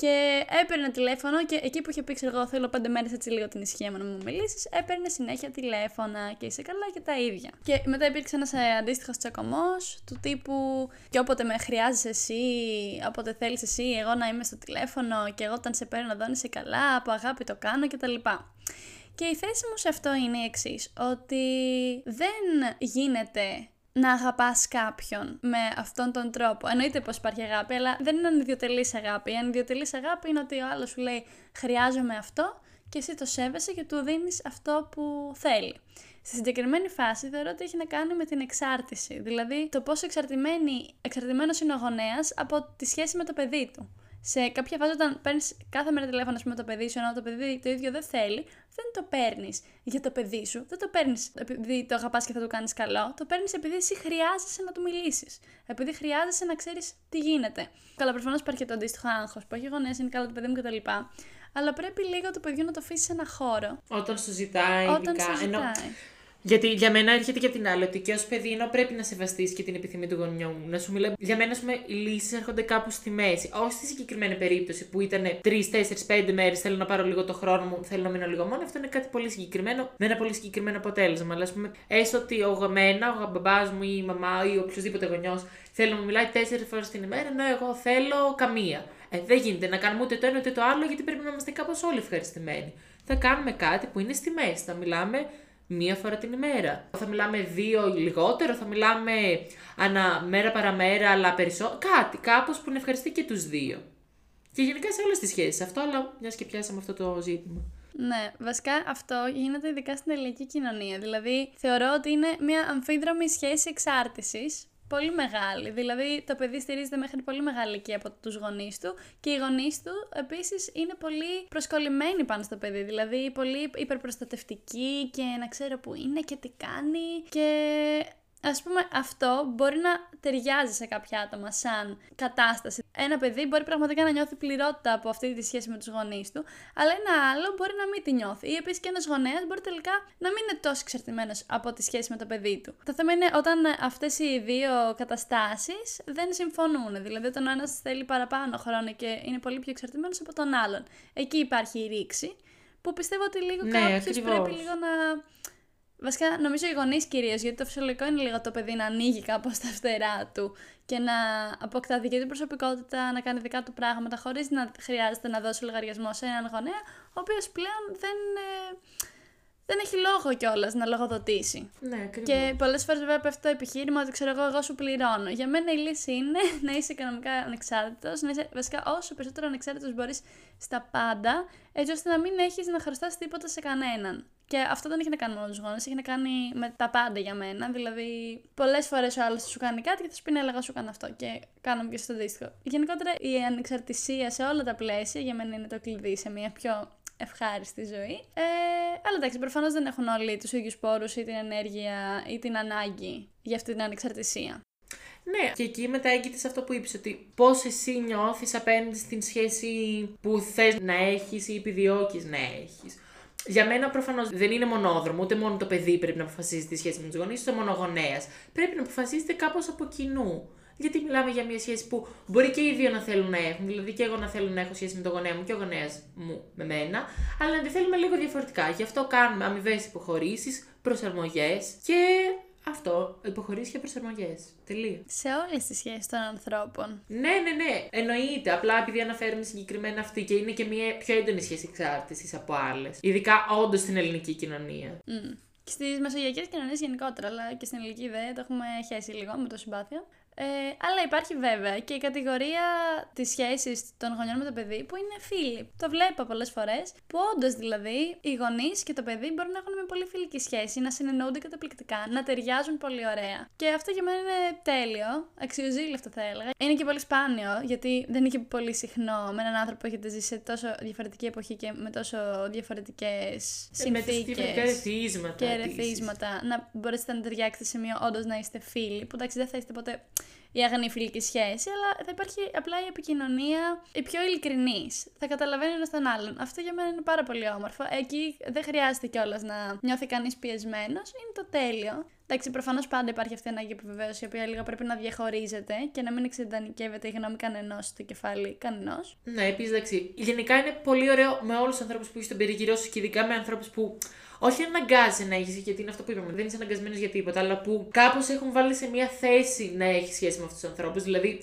[SPEAKER 1] Και έπαιρνε τηλέφωνο και εκεί που είχε πει, ξέρω εγώ, θέλω πέντε μέρες έτσι λίγο την ησυχία μου να μου μιλήσεις, έπαιρνε συνέχεια τηλέφωνα και είσαι καλά και τα ίδια. Και μετά υπήρξε ένας ε, αντίστοιχος τσακωμός του τύπου και όποτε με χρειάζεσαι εσύ, όποτε θέλεις εσύ, εγώ να είμαι στο τηλέφωνο και εγώ όταν σε παίρνω να είσαι καλά, από αγάπη το κάνω κτλ. Και η θέση μου σε αυτό είναι η εξής, ότι δεν γίνεται να αγαπάς κάποιον με αυτόν τον τρόπο. Εννοείται πως υπάρχει αγάπη, αλλά δεν είναι ανιδιοτελής αγάπη. Η ανιδιοτελής αγάπη είναι ότι ο άλλος σου λέει Χρειάζομαι αυτό και εσύ το σέβεσαι και του δίνεις αυτό που θέλει. Στη συγκεκριμένη φάση θεωρώ ότι έχει να κάνει με την εξάρτηση. Δηλαδή το πόσο εξαρτημένος είναι ο γονέας από τη σχέση με το παιδί του σε κάποια φάση όταν παίρνεις κάθε μέρα τηλέφωνο με το παιδί σου, ενώ το παιδί το ίδιο δεν θέλει, δεν το παίρνεις για το παιδί σου. Δεν το παίρνεις επειδή το αγαπάς και θα το κάνεις καλό. Το παίρνεις επειδή εσύ χρειάζεσαι να του μιλήσεις. Επειδή χρειάζεσαι να ξέρεις τι γίνεται. Καλά, προφανώς υπάρχει και το αντίστοιχο άγχος που έχει γονέ, είναι καλό το παιδί μου κτλ. Αλλά πρέπει λίγο το παιδί να το αφήσει σε ένα χώρο.
[SPEAKER 2] Όταν σου ζητάει,
[SPEAKER 1] Όταν
[SPEAKER 2] ειδικά.
[SPEAKER 1] σου ζητάει.
[SPEAKER 2] Ενώ γιατί για μένα έρχεται και από την άλλη, ότι και ως παιδί ενώ πρέπει να σεβαστείς και την επιθυμία του γονιού μου. Να σου μιλάει. Για μένα, ας πούμε, οι λύσεις έρχονται κάπου στη μέση. Όχι στη συγκεκριμένη περίπτωση που ήταν 3, 4, 5 μέρες, θέλω να πάρω λίγο το χρόνο μου, θέλω να μείνω λίγο μόνο. Αυτό είναι κάτι πολύ συγκεκριμένο, με ένα πολύ συγκεκριμένο αποτέλεσμα. Αλλά ας πούμε, έστω ότι ο εμένα, ο μπαμπάς μου ή η μαμά ή οποιοδήποτε γονιός θέλει να μου μιλάει 4 φορές την ημέρα, ενώ εγώ θέλω καμία. Ε, δεν γίνεται να κάνουμε ούτε το ένα ούτε το άλλο, γιατί πρέπει να είμαστε κάπως όλοι ευχαριστημένοι. Θα κάνουμε κάτι που είναι στη μέση. Θα μιλάμε μία φορά την ημέρα. Θα μιλάμε δύο λιγότερο, θα μιλάμε ανά μέρα παραμέρα, αλλά περισσότερο. Κάτι, κάπως που να ευχαριστεί και τους δύο. Και γενικά σε όλες τις σχέσεις αυτό, αλλά μιας και πιάσαμε αυτό το ζήτημα.
[SPEAKER 1] Ναι, βασικά αυτό γίνεται ειδικά στην ελληνική κοινωνία. Δηλαδή, θεωρώ ότι είναι μια αμφίδρομη σχέση εξάρτησης. Πολύ μεγάλη. Δηλαδή, το παιδί στηρίζεται μέχρι πολύ μεγάλη ηλικία από τους γονείς του και οι γονείς του επίσης είναι πολύ προσκολλημένοι πάνω στο παιδί. Δηλαδή, πολύ υπερπροστατευτικοί και να ξέρω που είναι και τι κάνει. Και Α πούμε, αυτό μπορεί να ταιριάζει σε κάποια άτομα σαν κατάσταση. Ένα παιδί μπορεί πραγματικά να νιώθει πληρότητα από αυτή τη σχέση με τους γονείς του, αλλά ένα άλλο μπορεί να μην τη νιώθει. Ή επίσης και ένας γονέας μπορεί τελικά να μην είναι τόσο εξαρτημένος από τη σχέση με το παιδί του. Το θέμα είναι όταν αυτές οι δύο καταστάσεις δεν συμφωνούν. Δηλαδή, όταν ο ένας θέλει παραπάνω χρόνο και είναι πολύ πιο εξαρτημένος από τον άλλον. Εκεί υπάρχει η ρήξη. Που πιστεύω ότι λίγο
[SPEAKER 2] Ναι,
[SPEAKER 1] κάποιος
[SPEAKER 2] ακριβώς.
[SPEAKER 1] πρέπει λίγο να Βασικά, νομίζω οι γονείς κυρίως, γιατί το φυσιολογικό είναι λίγο το παιδί να ανοίγει κάπως τα φτερά του και να αποκτά δική του προσωπικότητα, να κάνει δικά του πράγματα, χωρίς να χρειάζεται να δώσει λογαριασμό σε έναν γονέα, ο οποίος πλέον δεν, ε, δεν έχει λόγο κιόλας να λογοδοτήσει.
[SPEAKER 2] Ναι, ακριβώς.
[SPEAKER 1] Και πολλές φορές βέβαια πέφτει το επιχείρημα ότι ξέρω εγώ, εγώ σου πληρώνω. Για μένα η λύση είναι <laughs> να είσαι οικονομικά ανεξάρτητος, να είσαι βασικά όσο περισσότερο ανεξάρτητος μπορείς στα πάντα, έτσι ώστε να μην έχεις να χρωστάς τίποτα σε κανέναν. Και αυτό δεν έχει να κάνει μόνο με τους γονεί, έχει να κάνει με τα πάντα για μένα. Δηλαδή, πολλές φορές ο άλλος σου κάνει κάτι και θα σου πει ναι, έλεγα σου κάνω αυτό. Και κάνουμε και στο αντίστοιχο. Γενικότερα, η ανεξαρτησία σε όλα τα πλαίσια για μένα είναι το κλειδί σε μια πιο ευχάριστη ζωή. Ε, αλλά εντάξει, προφανώς δεν έχουν όλοι τους ίδιους πόρους ή την ενέργεια ή την ανάγκη για αυτή την ανεξαρτησία.
[SPEAKER 2] Ναι, και εκεί μετά έγκυται σε αυτό που είπες, ότι πώς εσύ νιώθεις απέναντι στην σχέση που θες να έχεις ή επιδιώκεις να έχεις. Για μένα προφανώς δεν είναι μονόδρομο, ούτε μόνο το παιδί πρέπει να αποφασίζει τη σχέση με τους γονείς, ούτε μόνο ο γονέας. Πρέπει να αποφασίσετε κάπως από κοινού. Γιατί μιλάμε για μια σχέση που μπορεί και οι δύο να θέλουν να έχουν, δηλαδή και εγώ να θέλω να έχω σχέση με τον γονέα μου και ο γονέας μου με μένα, αλλά να τη θέλουμε λίγο διαφορετικά. Γι' αυτό κάνουμε αμοιβές υποχωρήσεις, προσαρμογές και αυτό, υποχωρήσει και προσαρμογές. Τελεία.
[SPEAKER 1] Σε όλες τις σχέσεις των ανθρώπων.
[SPEAKER 2] Ναι, ναι, ναι. Εννοείται. Απλά επειδή αναφέρουμε συγκεκριμένα αυτή και είναι και μια πιο έντονη σχέση εξάρτησης από άλλες. Ειδικά όντως στην ελληνική κοινωνία.
[SPEAKER 1] Mm. Και στις μεσογειακές κοινωνίες γενικότερα, αλλά και στην ελληνική ιδέα το έχουμε χέσει λίγο με το συμπάθεια. Ε, αλλά υπάρχει βέβαια και η κατηγορία της σχέσης των γονιών με το παιδί που είναι φίλοι. Το βλέπω πολλές φορές που όντως δηλαδή οι γονείς και το παιδί μπορεί να έχουν μια πολύ φιλική σχέση, να συνεννοούνται καταπληκτικά, να ταιριάζουν πολύ ωραία. Και αυτό για μένα είναι τέλειο, αξιοζήλευτο θα έλεγα. Είναι και πολύ σπάνιο γιατί δεν είναι και πολύ συχνό με έναν άνθρωπο που έχετε ζήσει σε τόσο διαφορετική εποχή και με τόσο διαφορετικές
[SPEAKER 2] Ε, Με τις
[SPEAKER 1] συνθήκες
[SPEAKER 2] διαφορετικά ρεθίσματα.
[SPEAKER 1] και
[SPEAKER 2] επίσης.
[SPEAKER 1] ερεθίσματα, να μπορέσετε να ταιριάξετε σε σημείο όντως να είστε φίλοι. Που εντάξει, δεν θα είστε ποτέ η αγνή φιλική σχέση, αλλά θα υπάρχει απλά η επικοινωνία η πιο ειλικρινής. Θα καταλαβαίνει ένας τον άλλον. Αυτό για μένα είναι πάρα πολύ όμορφο. Εκεί δεν χρειάζεται κιόλας να νιώθει κανείς πιεσμένος. Είναι το τέλειο. Εντάξει, προφανώς πάντα υπάρχει αυτή η ανάγκη επιβεβαίωσης, η οποία λίγο πρέπει να διαχωρίζεται και να μην εξεντανικεύεται η γνώμη κανενός στο κεφάλι κανενός.
[SPEAKER 2] Ναι, επίσης εντάξει. Γενικά είναι πολύ ωραίο με όλους τους ανθρώπους που έχεις στον περιγυρό σου και ειδικά με ανθρώπους που όχι αναγκάζει να έχεις, γιατί είναι αυτό που είπαμε, δεν είσαι αναγκασμένος για τίποτα, αλλά που κάπως έχουν βάλει σε μια θέση να έχεις σχέση με αυτούς τους ανθρώπους. Δηλαδή,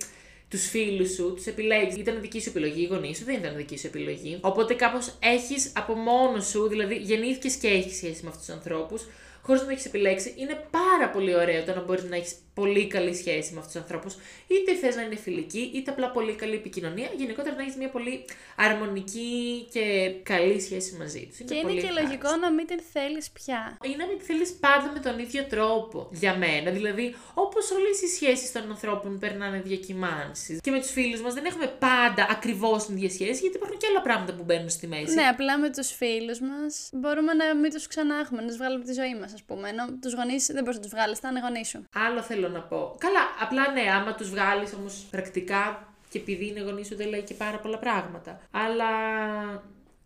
[SPEAKER 2] τους φίλους σου, τους επιλέγεις. Ήταν δική σου επιλογή, οι γονείς σου δεν ήταν δική σου επιλογή. Οπότε κάπως έχεις από μόνος σου, δηλαδή γεννήθηκες και έχεις σχέση με αυτούς τους ανθρώπους, χωρί να το έχεις επιλέξει. Είναι πάρα πολύ ωραίο το να μπορείς να έχεις πολύ καλή σχέση με αυτούς τους ανθρώπους. Είτε θες να είναι φιλική, είτε απλά πολύ καλή επικοινωνία. Γενικότερα να έχεις μια πολύ αρμονική και καλή σχέση μαζί τους.
[SPEAKER 1] Και είναι και λογικό να μην την θέλεις πια.
[SPEAKER 2] Ή να μην τη θέλεις πάντα με τον ίδιο τρόπο. Για μένα. Δηλαδή, όπως όλες οι σχέσεις των ανθρώπων περνάνε διακυμάνσεις. Και με τους φίλους μας δεν έχουμε πάντα ακριβώς την ίδια σχέση, γιατί υπάρχουν και άλλα πράγματα που μπαίνουν στη μέση.
[SPEAKER 1] Ναι, απλά με τους φίλους μας μπορούμε να μην τους ξανά έχουμε, να τους βγάλουμε από τη ζωή μας, α πούμε. Ενώ τους γονείς δεν μπορείς να τους βγάλεις, θα είναι γονείς σου.
[SPEAKER 2] Άλλο θέλω να πω. Καλά, απλά ναι, άμα τους βγάλεις όμως πρακτικά και επειδή είναι γονείς σου δεν λέει και πάρα πολλά πράγματα. Αλλά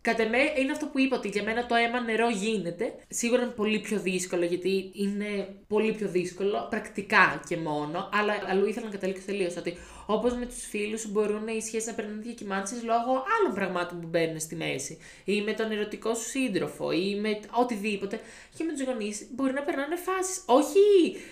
[SPEAKER 2] Κατά με είναι αυτό που είπα ότι για μένα το αίμα νερό γίνεται. Σίγουρα είναι πολύ πιο δύσκολο γιατί είναι πολύ πιο δύσκολο, πρακτικά και μόνο. Αλλά αλλού ήθελα να καταλήξω τελείως ότι όπως με τους φίλους μπορούν οι σχέσεις να περνάνε διακυμάνσεις λόγω άλλων πραγμάτων που μπαίνουν στη μέση. Ή με τον ερωτικό σου σύντροφο ή με οτιδήποτε. Και με τους γονείς μπορεί να περνάνε φάσεις. Όχι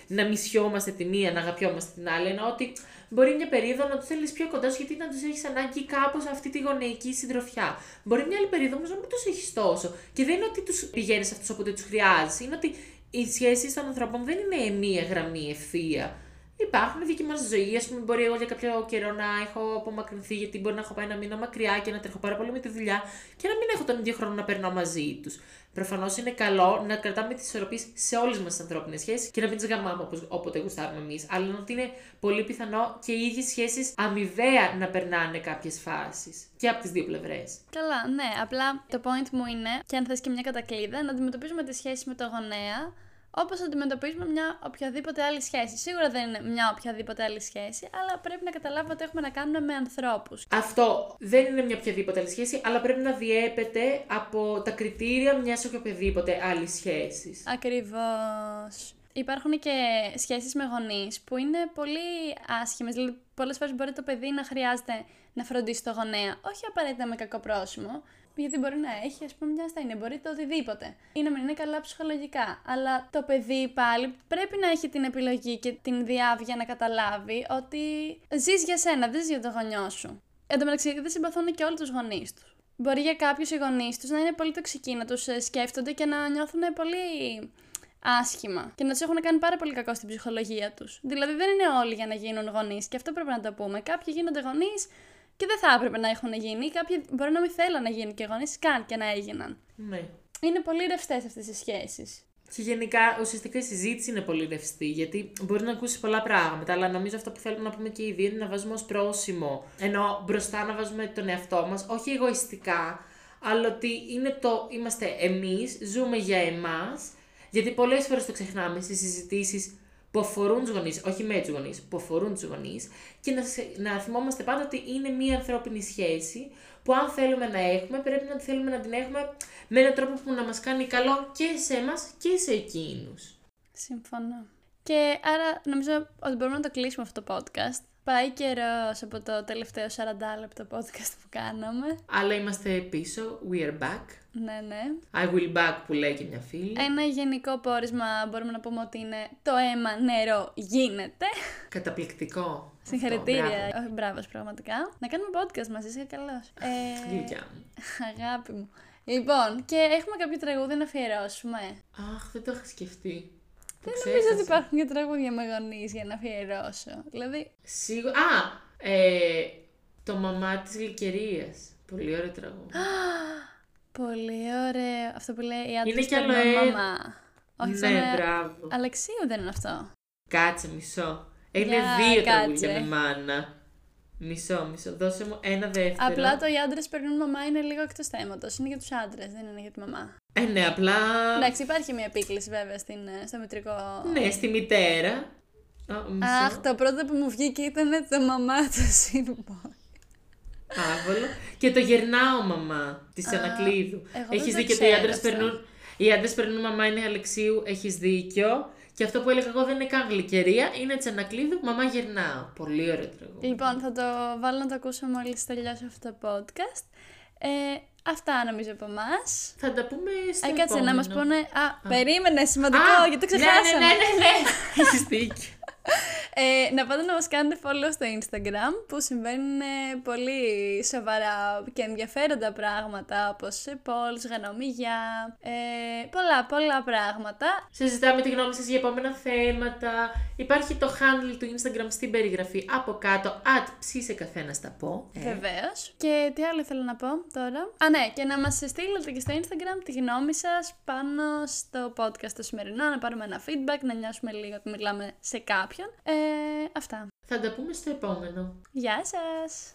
[SPEAKER 2] να μισιόμαστε τη μία, να αγαπιόμαστε την άλλη, ενώ ότι Μπορεί μια περίοδο να τους θέλεις πιο κοντά σου γιατί να τους έχεις ανάγκη κάπως αυτή τη γονεϊκή συντροφιά. Μπορεί μια άλλη περίοδο όμως να μην τους έχεις τόσο. Και δεν είναι ότι τους πηγαίνεις αυτούς όποτε τους χρειάζεσαι. Είναι ότι οι σχέσεις των ανθρώπων δεν είναι μία γραμμή ευθεία. Υπάρχουν δική μας ζωή. Α πούμε, μπορεί εγώ για κάποιο καιρό να έχω απομακρυνθεί, γιατί μπορεί να έχω πάει ένα μήνα μακριά και να τρέχω πάρα πολύ με τη δουλειά και να μην έχω τον ίδιο χρόνο να περνάω μαζί τους. Προφανώς είναι καλό να κρατάμε τις ισορροπίες σε όλες μας τις ανθρώπινες σχέσεις και να μην τις γαμάμε όποτε γουστάρουμε εμείς. Αλλά ότι είναι πολύ πιθανό και οι ίδιες σχέσεις αμοιβαία να περνάνε κάποιες φάσεις. Και από τις δύο πλευρές.
[SPEAKER 1] Καλά, ναι. Απλά το point μου είναι, και αν θες και μια κατακλείδα, να αντιμετωπίζουμε τη σχέση με το γονέα Όπως αντιμετωπίζουμε μια οποιαδήποτε άλλη σχέση. Σίγουρα δεν είναι μια οποιαδήποτε άλλη σχέση, αλλά πρέπει να καταλάβουμε ότι έχουμε να κάνουμε με ανθρώπους.
[SPEAKER 2] Αυτό δεν είναι μια οποιαδήποτε άλλη σχέση, αλλά πρέπει να διέπεται από τα κριτήρια μιας οποιαδήποτε άλλη σχέσης.
[SPEAKER 1] Ακριβώς. Υπάρχουν και σχέσεις με γονείς που είναι πολύ άσχημες. Δηλαδή, πολλές φορές μπορεί το παιδί να χρειάζεται να φροντίσει το γονέα. Όχι απαραίτητα με κακό πρόσημο, γιατί μπορεί να έχει, ας πούμε, μια ασθένεια, μπορεί το οτιδήποτε. Ή να μην είναι καλά ψυχολογικά. Αλλά το παιδί πάλι πρέπει να έχει την επιλογή και την διάβια να καταλάβει ότι ζεις για σένα, δεν ζεις για το γονιό σου. Εν τω μεταξύ, δεν συμπαθούν και όλοι τους γονείς τους. Μπορεί για κάποιους οι γονείς τους να είναι πολύ τοξικοί, να τους ε, σκέφτονται και να νιώθουν πολύ άσχημα και να τους έχουν κάνει πάρα πολύ κακό στην ψυχολογία τους. Δηλαδή δεν είναι όλοι για να γίνουν γονείς και αυτό πρέπει να το πούμε. Κάποιοι γίνονται γονείς και δεν θα έπρεπε να έχουν γίνει. Κάποιοι μπορεί να μην θέλουν να γίνουν και γονείς καν και να έγιναν.
[SPEAKER 2] Ναι.
[SPEAKER 1] Είναι πολύ ρευστές αυτές οι σχέσεις.
[SPEAKER 2] Και γενικά ουσιαστικά η συζήτηση είναι πολύ ρευστή, γιατί μπορεί να ακούσεις πολλά πράγματα, αλλά νομίζω αυτό που θέλουμε να πούμε και οι δύο είναι να βάζουμε ως πρόσημο. Ενώ μπροστά να βάζουμε τον εαυτό μας, όχι εγωιστικά, αλλά ότι είναι το είμαστε εμείς, ζούμε για εμάς. Γιατί πολλές φορές το ξεχνάμε στις συζητήσεις που αφορούν τους γονείς, όχι με τους γονείς, που αφορούν τους γονείς, και να, να θυμόμαστε πάντα ότι είναι μία ανθρώπινη σχέση που αν θέλουμε να έχουμε, πρέπει να θέλουμε να την έχουμε με έναν τρόπο που να μας κάνει καλό και σε εμάς και σε εκείνους.
[SPEAKER 1] Συμφωνώ. Και άρα νομίζω ότι μπορούμε να το κλείσουμε αυτό το podcast. Πάει καιρός από το τελευταίο 40 λεπτό podcast που κάναμε.
[SPEAKER 2] Αλλά είμαστε πίσω. We are back.
[SPEAKER 1] Ναι, ναι.
[SPEAKER 2] I will back που λέει και μια φίλη.
[SPEAKER 1] Ένα γενικό πόρισμα μπορούμε να πούμε ότι είναι το αίμα νερό γίνεται.
[SPEAKER 2] Καταπληκτικό.
[SPEAKER 1] Συγχαρητήρια. Μπράβο. Μπράβος, πραγματικά. Να κάνουμε podcast μαζί, είσαι καλός.
[SPEAKER 2] Ε... μου.
[SPEAKER 1] Αγάπη μου. Λοιπόν, και έχουμε κάποιο τραγούδι να αφιερώσουμε;
[SPEAKER 2] Αχ, δεν το είχα σκεφτεί.
[SPEAKER 1] Δεν νομίζω ότι υπάρχουν και τραγούδια με γονεί για να αφιερώσω. Δηλαδή.
[SPEAKER 2] Σίγουρα. Α! Ε, το μαμά της Λυκερία. Πολύ ωραίο τραγούδι.
[SPEAKER 1] Πολύ ωραίο. Αυτό που λέει η άντρας
[SPEAKER 2] Είναι κι άλλο ε...
[SPEAKER 1] μαμά. Όχι,
[SPEAKER 2] ναι, είναι... μπράβο.
[SPEAKER 1] Αλεξίου δεν είναι αυτό.
[SPEAKER 2] Κάτσε μισό. Είναι δύο τραγούδια με μάνα. Μισό, μισό. Δώσε μου ένα δεύτερο.
[SPEAKER 1] Απλά το οι άντρες περνούν μαμά είναι λίγο εκτός θέματος. Είναι για τους άντρες, δεν είναι για τη μαμά.
[SPEAKER 2] Ε, ναι, απλά.
[SPEAKER 1] Εντάξει, υπάρχει μια επίκληση βέβαια στην, ε, στο μητρικό.
[SPEAKER 2] Ναι, στη μητέρα.
[SPEAKER 1] Αχ, το πρώτο που μου βγήκε ήταν το μαμά του σύνπο.
[SPEAKER 2] Άβολο. Και το γερνάω μαμά της Ανακλείδου. Έχεις δίκιο ότι οι άντρες περνούν. Οι άντρες περνούν μαμά είναι Αλεξίου, έχεις δίκιο. Και αυτό που έλεγα εγώ δεν είναι καν γλυκερία, είναι τσανακλείδου, μαμά γερνάω. Πολύ ωραίο τραγούδι.
[SPEAKER 1] Λοιπόν, θα το βάλω να το ακούσω μόλις τελειώσει αυτό το podcast. Ε, αυτά νομίζω από εμάς.
[SPEAKER 2] Θα τα πούμε στο
[SPEAKER 1] ε, κάτσε να μας πούνε. Α, α, περίμενε, σημαντικό,
[SPEAKER 2] α,
[SPEAKER 1] γιατί το ξεχάσαμε.
[SPEAKER 2] Ναι, ναι, ναι, <laughs> ναι. ναι. Έχει δίκιο.
[SPEAKER 1] Ε, να πάτε να μας κάνετε follow στο Instagram που συμβαίνουν ε, πολύ σοβαρά και ενδιαφέροντα πράγματα όπως σε polls, γανομίγια, ε, πολλά πολλά πράγματα.
[SPEAKER 2] Συζητάμε τη γνώμη σας για επόμενα θέματα. Υπάρχει το handle του Instagram στην περιγραφή από κάτω. At ψήσε καθένα τα πω.
[SPEAKER 1] Ε. Βεβαίως. Και τι άλλο θέλω να πω τώρα; Α, ναι, και να μας στείλετε και στο Instagram τη γνώμη σας πάνω στο podcast το σημερινό, να πάρουμε ένα feedback, να νιώσουμε λίγο ότι μιλάμε σε κάποιον. Ε, αυτά.
[SPEAKER 2] Θα τα πούμε στο επόμενο.
[SPEAKER 1] Γεια σας!